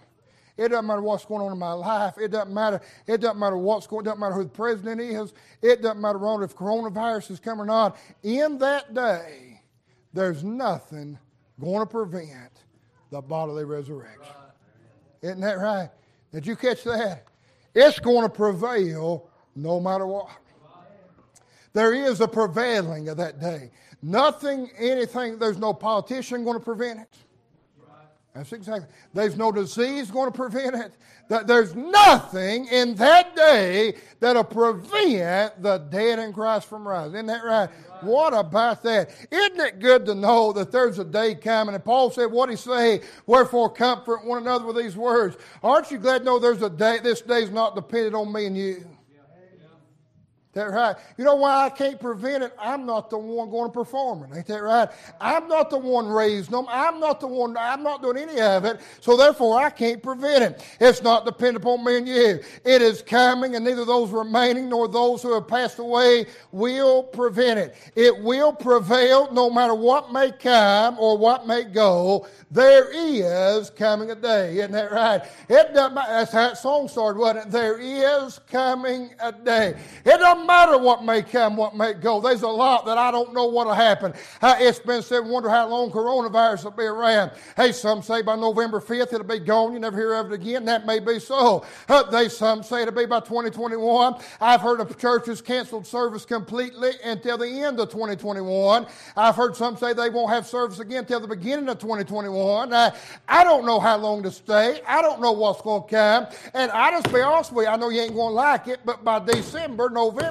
It doesn't matter what's going on in my life. It doesn't matter. It doesn't matter what's going. It doesn't matter who the president is. It doesn't matter if coronavirus is coming or not. In that day, there's nothing going to prevent the bodily resurrection. Isn't that right? Did you catch that? It's going to prevail no matter what. There is a prevailing of that day. Nothing, anything, there's no politician going to prevent it. That's exactly. There's no disease going to prevent it. There's nothing in that day that'll prevent the dead in Christ from rising. Isn't that right? What about that? Isn't it good to know that there's a day coming? And Paul said, what he say? Wherefore comfort one another with these words. Aren't you glad to know there's a day, this day's not dependent on me and you? That right? You know why I can't prevent it? I'm not the one going to perform it. Ain't that right? I'm not the one raising them. I'm not the one, I'm not doing any of it. So therefore I can't prevent it. It's not dependent upon me and you. It is coming and neither those remaining nor those who have passed away will prevent it. It will prevail no matter what may come or what may go. There is coming a day. Isn't that right? It doesn't. That's how that song started, wasn't it? There is coming a day. It doesn't matter what may come, what may go. There's a lot that I don't know what'll happen. It's been said, wonder how long coronavirus will be around. Hey, some say by November 5th it'll be gone. You never hear of it again. That may be so. They some say it'll be by 2021. I've heard of churches canceled service completely until the end of 2021. I've heard some say they won't have service again until the beginning of 2021 on. Uh, I don't know how long to stay. I don't know what's going to come. And I just be honest with you, I know you ain't going to like it, but by December, November,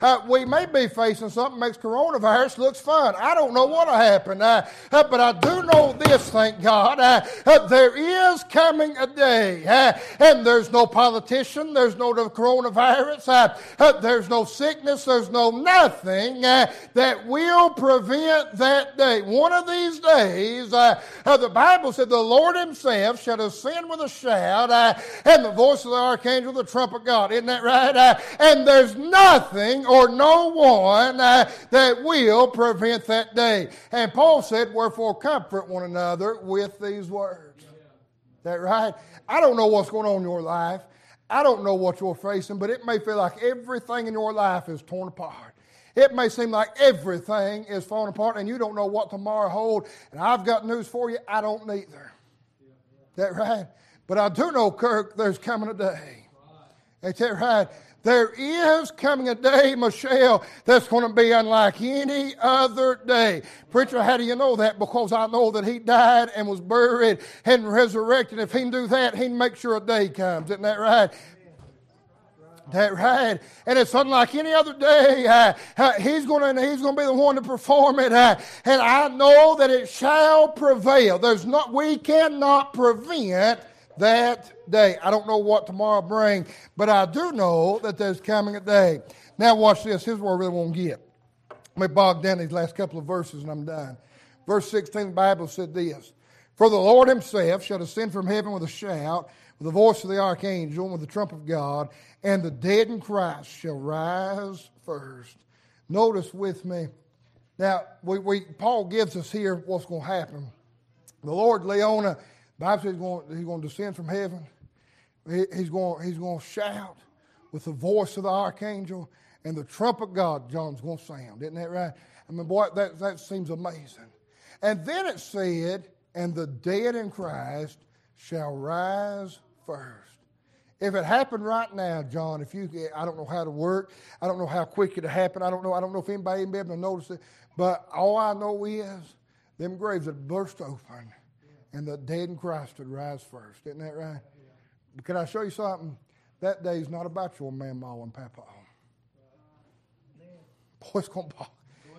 uh, we may be facing something makes coronavirus looks fun. I don't know what'll happen. Uh, uh but I do know this, thank God. Uh, uh, there is coming a day, and there's no politician, there's no coronavirus, there's no sickness, there's no nothing that will prevent that day. One of these days, the Bible said the Lord himself shall ascend with a shout uh, and the voice of the archangel, the trumpet of God. Isn't that right? Uh, and there's nothing or no one uh, that will prevent that day. And Paul said, wherefore comfort one another with these words. That right? I don't know what's going on in your life. I don't know what you're facing, but it may feel like everything in your life is torn apart. It may seem like everything is falling apart and you don't know what tomorrow holds. And I've got news for you, I don't neither. That right? But I do know, Kirk, there's coming a day. Ain't that right? There is coming a day, Michelle, that's going to be unlike any other day. Preacher, how do you know that? Because I know that he died and was buried and resurrected. If he do that, he can make sure a day comes. Isn't that right? That right, and it's unlike any other day. Uh, uh, he's going to he's going to be the one to perform it, uh, and I know that it shall prevail. There's not we cannot prevent that day. I don't know what tomorrow brings, but I do know that there's coming a day. Now watch this. Here's where I really want to get. Let me bog down these last couple of verses, and I'm done. Verse 16, the Bible said this: For the Lord himself shall descend from heaven with a shout, with the voice of the archangel, and with the trump of God, and the dead in Christ shall rise first. Notice with me. Now, we, we, Paul gives us here what's going to happen. The Lord Leona, Bible says he's going, he's going to descend from heaven. He, he's, going, he's going to shout with the voice of the archangel and the trumpet God, John's going to sound. Isn't that right? I mean, boy, that, that seems amazing. And then it said, and the dead in Christ shall rise first. If it happened right now, John, if you, I don't know how to work, I don't know how quick it happened, I don't know, I don't know if anybody even be able to notice it, but all I know is them graves would burst open and the dead in Christ would rise first. Isn't that right? Can I show you something? That day is not about your mama and papa. Boy, it's, gonna,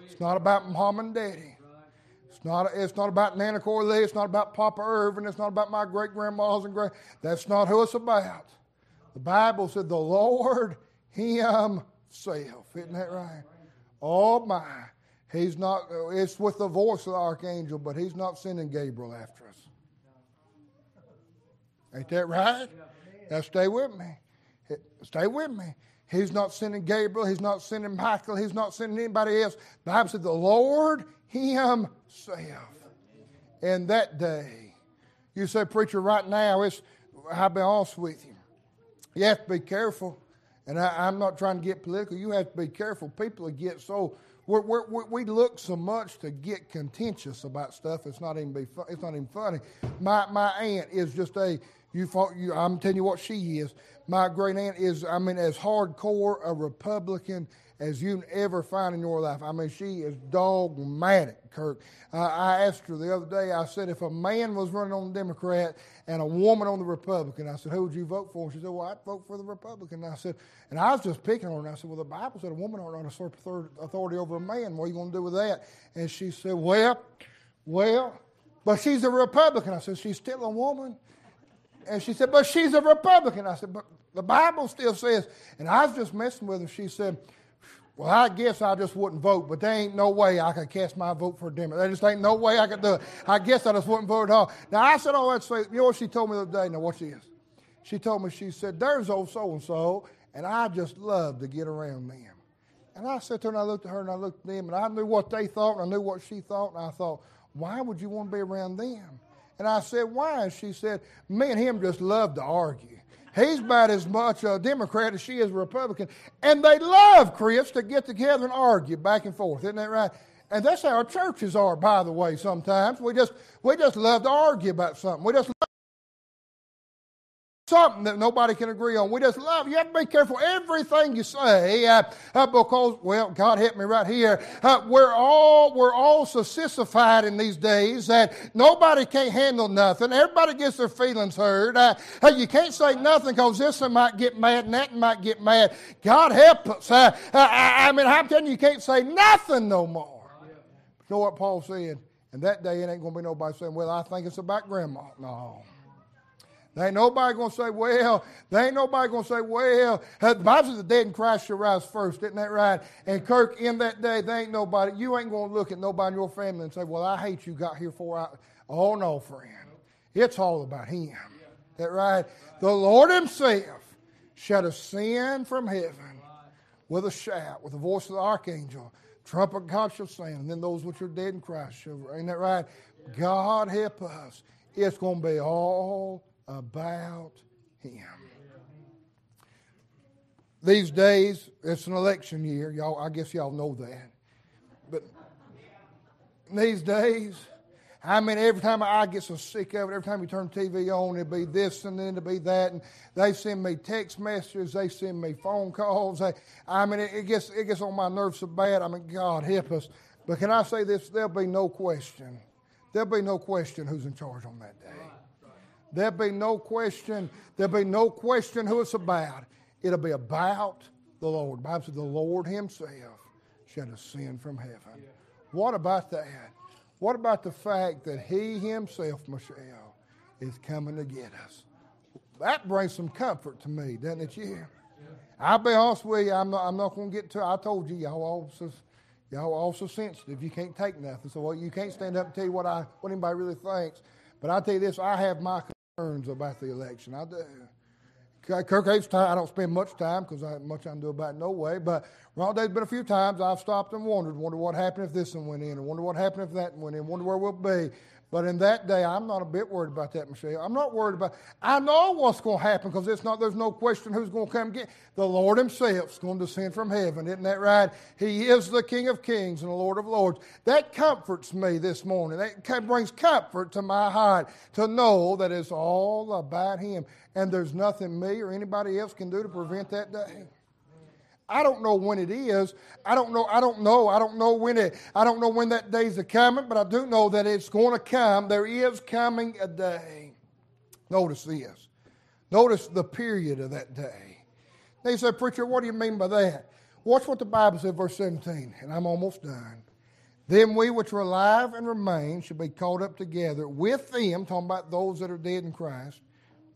it's not about mom and daddy. It's not, it's not about Nana Corley. It's not about Papa Irvin. It's not about my great grandmas and great. That's not who it's about. The Bible said the Lord Himself. Isn't that right? Oh my. He's not, uh, it's with the voice of the archangel, but he's not sending Gabriel after us. Ain't that right? Now stay with me. Stay with me. He's not sending Gabriel. He's not sending Michael. He's not sending anybody else. The Bible said the Lord Himself. In that day, you say, preacher, right now, it's, I'll be honest with you. You have to be careful. And I, am not trying to get political. You have to be careful. People get so we're, we're, we look so much to get contentious about stuff. It's not even be. It's not even funny. My my aunt is just a. You, you I'm telling you what she is. My great aunt is. I mean, as hardcore a Republican as you ever find in your life. I mean, she is dogmatic, Kirk. Uh, I asked her the other day, I said, if a man was running on the Democrat and a woman on the Republican, I said, who would you vote for? And she said, well, I'd vote for the Republican. And I said, and I was just picking on her, and I said, well, the Bible said a woman ought not usurp authority over a man. What are you going to do with that? And she said, well, well, but she's a Republican. I said, she's still a woman. And she said, but she's a Republican. I said, but the Bible still says, and I was just messing with her. She said, well, I guess I just wouldn't vote, but there ain't no way I could cast my vote for a Democrat. There just ain't no way I could do it. I guess I just wouldn't vote at all. Now, I said all that to you know what she told me the other day? Now, what she is? She told me, she said, there's old so-and-so, and I just love to get around them. And I sat there and I looked at her and I looked at them, and I knew what they thought, and I knew what she thought, and I thought, why would you want to be around them? And I said, why? And she said, me and him just love to argue. He's about as much a Democrat as she is a Republican. And they love, Chris, to get together and argue back and forth. Isn't that right? And that's how our churches are, by the way, sometimes. We just, we just love to argue about something. We just something that nobody can agree on. We just love. You have to be careful everything you say uh, uh, because, well, God help me right here. Uh, we're all we're all so sissified in these days that nobody can't handle nothing. Everybody gets their feelings hurt. Uh, you can't say nothing because this one might get mad and that one might get mad. God help us. Uh, I, I, mean, I'm telling you, you can't say nothing no more. You know what Paul said? And that day it ain't going to be nobody saying, well, I think it's about grandma. No. There ain't nobody going to say, well, there ain't nobody going to say, well, the Bible says the dead in Christ shall rise first. Isn't that right? And Kirk, in that day, there ain't nobody, you ain't going to look at nobody in your family and say, well, I hate you got here for I. Oh, no, friend. It's all about Him. Is that right? The Lord Himself shall ascend from heaven with a shout, with the voice of the archangel. Trumpet God shall sound, and then those which are dead in Christ shall. Ain't that right? God help us. It's going to be all about him. These days, it's an election year. Y'all, I guess y'all know that. But these days, I mean, every time I get so sick of it, every time you turn TV on, it'll be this and then it'll be that. And they send me text messages, they send me phone calls. They, I mean, it, it, gets, it gets on my nerves so bad. I mean, God help us. But can I say this? There'll be no question. There'll be no question who's in charge on that day. There'll be no question. There'll be no question who it's about. It'll be about the Lord. The Bible says the Lord Himself shall ascend from heaven. What about that? What about the fact that He Himself, Michelle, is coming to get us? That brings some comfort to me, doesn't it, you? I'll be honest with you, I'm not, I'm not going to get to I told you, y'all also, y'all also sensitive. You can't take nothing. So well, you can't stand up and tell you what, I, what anybody really thinks. But I tell you this, I have my concerns about the election. I do. Uh, Kirk hates time. I don't spend much time because I much I can do about it no way. But well, there's been a few times I've stopped and wondered, wonder what happened if this one went in, or wonder what happened if that one went in, wonder where we'll be. But in that day, I'm not a bit worried about that, Michelle. I'm not worried about. I know what's going to happen because it's not. There's no question who's going to come get. The Lord Himself is going to descend from heaven, isn't that right? He is the King of Kings and the Lord of Lords. That comforts me this morning. That brings comfort to my heart to know that it's all about Him, and there's nothing me or anybody else can do to prevent that day. I don't know when it is. I don't know. I don't know. I don't know when it. I don't know when that day's coming, but I do know that it's going to come. There is coming a day. Notice this. Notice the period of that day. They said, preacher, what do you mean by that? Watch what the Bible said, verse 17, and I'm almost done. Then we which are alive and remain shall be caught up together with them, talking about those that are dead in Christ,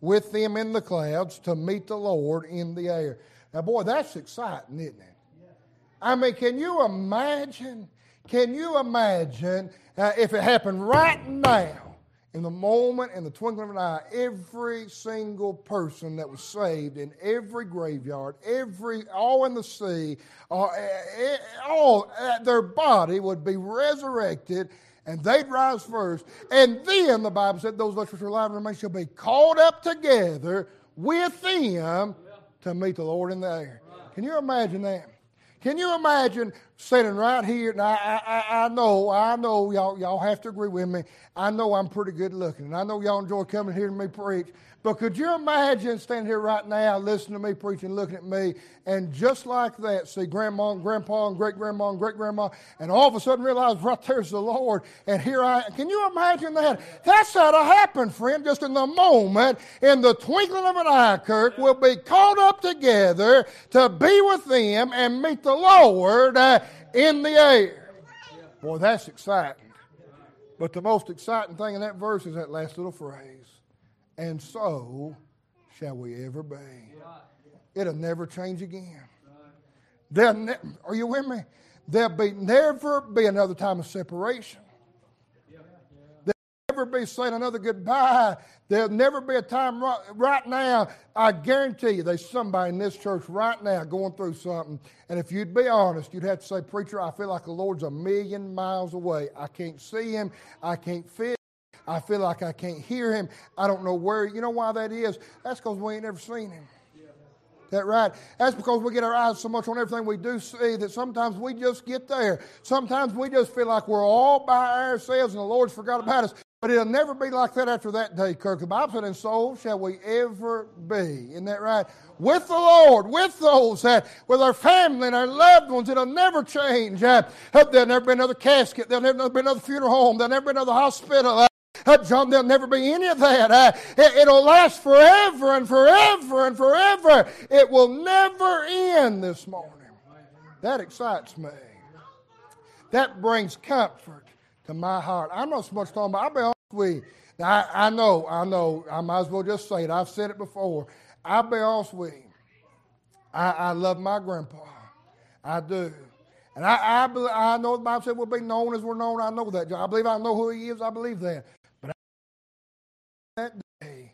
with them in the clouds to meet the Lord in the air. Now, boy, that's exciting, isn't it? I mean, can you imagine? Can you imagine uh, if it happened right now, in the moment, in the twinkling of an eye, every single person that was saved in every graveyard, every all in the sea, uh, uh all uh, their body would be resurrected, and they'd rise first, and then the Bible said those which are alive and remain shall be called up together with them to meet the Lord in the air. Can you imagine that? Can you imagine sitting right here? And I, I, I know, I know y'all, y'all have to agree with me. I know I'm pretty good looking, and I know y'all enjoy coming here to me preach. But could you imagine standing here right now, listening to me preaching, looking at me, and just like that, see grandma and grandpa and great grandma and great grandma, and all of a sudden realize right there's the Lord, and here I am. Can you imagine that? That's how to happen, friend, just in the moment, in the twinkling of an eye, Kirk, we'll be called up together to be with them and meet the Lord uh, in the air. Boy, that's exciting. But the most exciting thing in that verse is that last little phrase and so shall we ever be. It'll never change again. Ne- are you with me? There'll be never be another time of separation. There'll never be saying another goodbye. There'll never be a time right, right now. I guarantee you, there's somebody in this church right now going through something. And if you'd be honest, you'd have to say, Preacher, I feel like the Lord's a million miles away. I can't see him. I can't feel I feel like I can't hear him. I don't know where. You know why that is? That's because we ain't never seen him. That right? That's because we get our eyes so much on everything we do see that sometimes we just get there. Sometimes we just feel like we're all by ourselves and the Lord's forgot about us. But it'll never be like that after that day, Kirk. The Bible said, and so shall we ever be. Isn't that right? With the Lord, with those that, with our family and our loved ones, it'll never change. There'll never be another casket. There'll never be another funeral home. There'll never be another hospital. Uh, John, there'll never be any of that. Uh, it, will last forever and forever and forever. It will never end this morning. That excites me. That brings comfort to my heart. I'm not so much talking about, I'll be honest with you. I, I know, I know, I might as well just say it. I've said it before. I'll be honest with you. I, I love my grandpa. I do. And I, I, I know the Bible said we'll be known as we're known. I know that. I believe I know who he is. I believe that that day,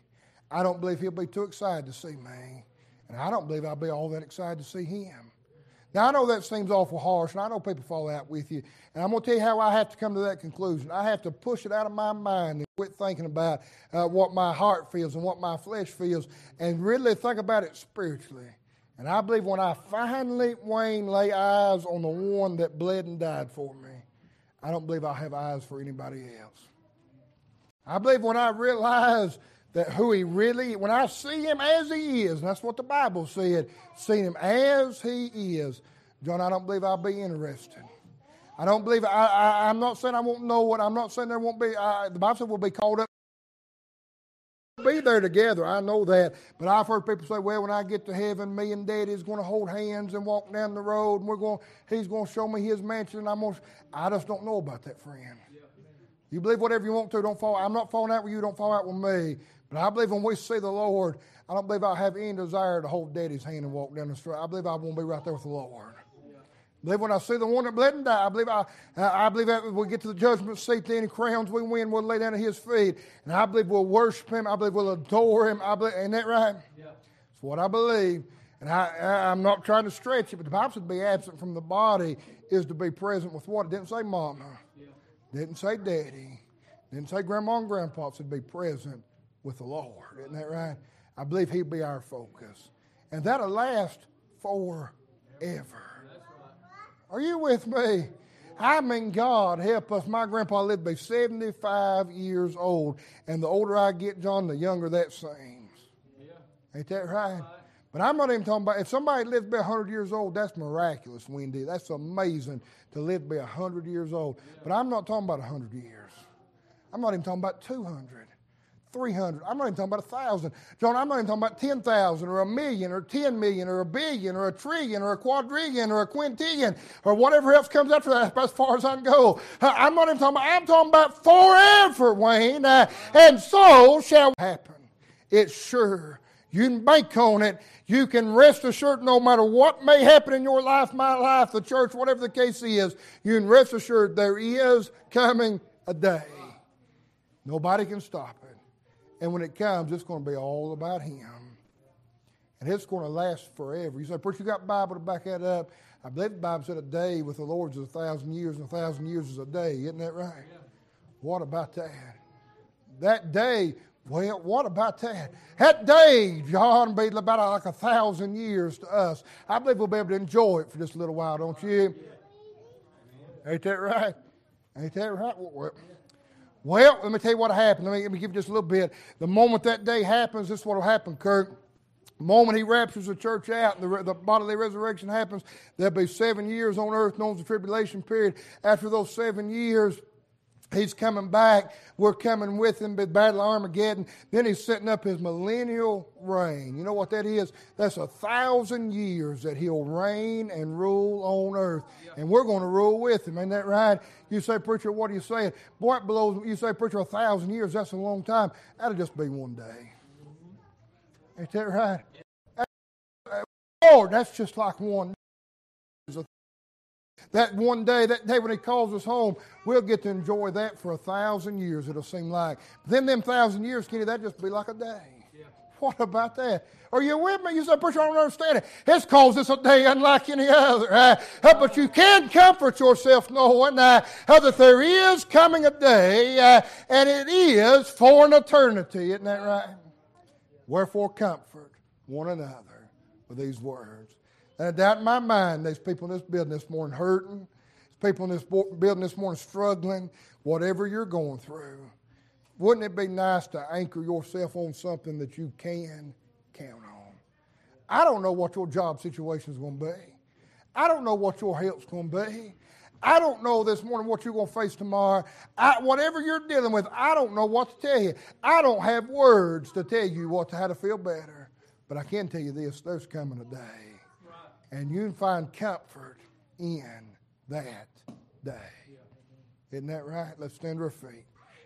I don't believe he'll be too excited to see me. And I don't believe I'll be all that excited to see him. Now, I know that seems awful harsh, and I know people fall out with you. And I'm going to tell you how I have to come to that conclusion. I have to push it out of my mind and quit thinking about uh, what my heart feels and what my flesh feels and really think about it spiritually. And I believe when I finally, Wayne, lay eyes on the one that bled and died for me, I don't believe I'll have eyes for anybody else. I believe when I realize that who he really, when I see him as he is, and that's what the Bible said, see him as he is, John, I don't believe I'll be interested. I don't believe, I, I, am not saying I won't know what, I'm not saying there won't be, I, the Bible said we'll be called up. Be there together, I know that. But I've heard people say, well, when I get to heaven, me and Daddy's going to hold hands and walk down the road, and we're going, he's going to show me his mansion, and I'm going I just don't know about that, friend. You believe whatever you want to. Don't fall. I'm not falling out with you. Don't fall out with me. But I believe when we see the Lord, I don't believe I have any desire to hold Daddy's hand and walk down the street. I believe I want to be right there with the Lord. I believe when I see the one that bled and died, I believe I, I believe that we get to the judgment seat, then crowns we win, we'll lay down at his feet. And I believe we'll worship him. I believe we'll adore him. I believe, ain't that right? Yeah. It's what I believe. And I, I, am not trying to stretch it, but the Bible said to be absent from the body is to be present with what? It didn't say mama. Didn't say daddy. Didn't say grandma and grandpa. Said be present with the Lord. Isn't that right? I believe He'd be our focus. And that'll last forever. Are you with me? I mean, God help us. My grandpa lived to be 75 years old. And the older I get, John, the younger that seems. Ain't that right? But I'm not even talking about, if somebody lives to be 100 years old, that's miraculous, Wendy. That's amazing to live to be 100 years old. But I'm not talking about 100 years. I'm not even talking about 200. 300. I'm not even talking about a thousand. John, I'm not even talking about 10,000 or a million or 10 million or a billion or a trillion or a quadrillion or a quintillion or whatever else comes after that as far as I can go. I'm not even talking about, I'm talking about forever, Wayne. Uh, and so shall happen. It's sure. You can bank on it. You can rest assured no matter what may happen in your life, my life, the church, whatever the case is, you can rest assured there is coming a day. Nobody can stop it. And when it comes, it's going to be all about Him. And it's going to last forever. You say, Preacher, you got Bible to back that up. I believe the Bible said a day with the Lord is a thousand years, and a thousand years is a day. Isn't that right? Yeah. What about that? That day, well, what about that? That day, John, be about like a thousand years to us. I believe we'll be able to enjoy it for just a little while, don't you? Ain't that right? Ain't that right? Well, let me tell you what happened. Let me, let me give you just a little bit. The moment that day happens, this is what will happen, Kirk. The moment he raptures the church out and the, the bodily resurrection happens, there'll be seven years on earth known as the tribulation period. After those seven years, He's coming back. We're coming with him at Battle of Armageddon. Then he's setting up his millennial reign. You know what that is? That's a thousand years that he'll reign and rule on earth. And we're going to rule with him. Isn't that right? You say, Preacher, what are you saying? Boy, it blows. You say, Preacher, a thousand years, that's a long time. That'll just be one day. Ain't that right? Uh, Lord, that's just like one that one day, that day when He calls us home, we'll get to enjoy that for a thousand years, it'll seem like. Then, them thousand years, Kenny, that just be like a day. Yeah. What about that? Are you with me? You say, Preacher, I don't understand it. It's calls us a day unlike any other. Uh, but you can comfort yourself knowing uh, that there is coming a day, uh, and it is for an eternity. Isn't that right? Wherefore, comfort one another with these words. And I doubt in my mind there's people in this building this morning hurting, there's people in this building this morning struggling, whatever you're going through. Wouldn't it be nice to anchor yourself on something that you can count on? I don't know what your job situation is going to be. I don't know what your health's going to be. I don't know this morning what you're going to face tomorrow. I, whatever you're dealing with, I don't know what to tell you. I don't have words to tell you what how to feel better. But I can tell you this there's coming a day and you can find comfort in that day. Isn't that right? Let's stand to our feet.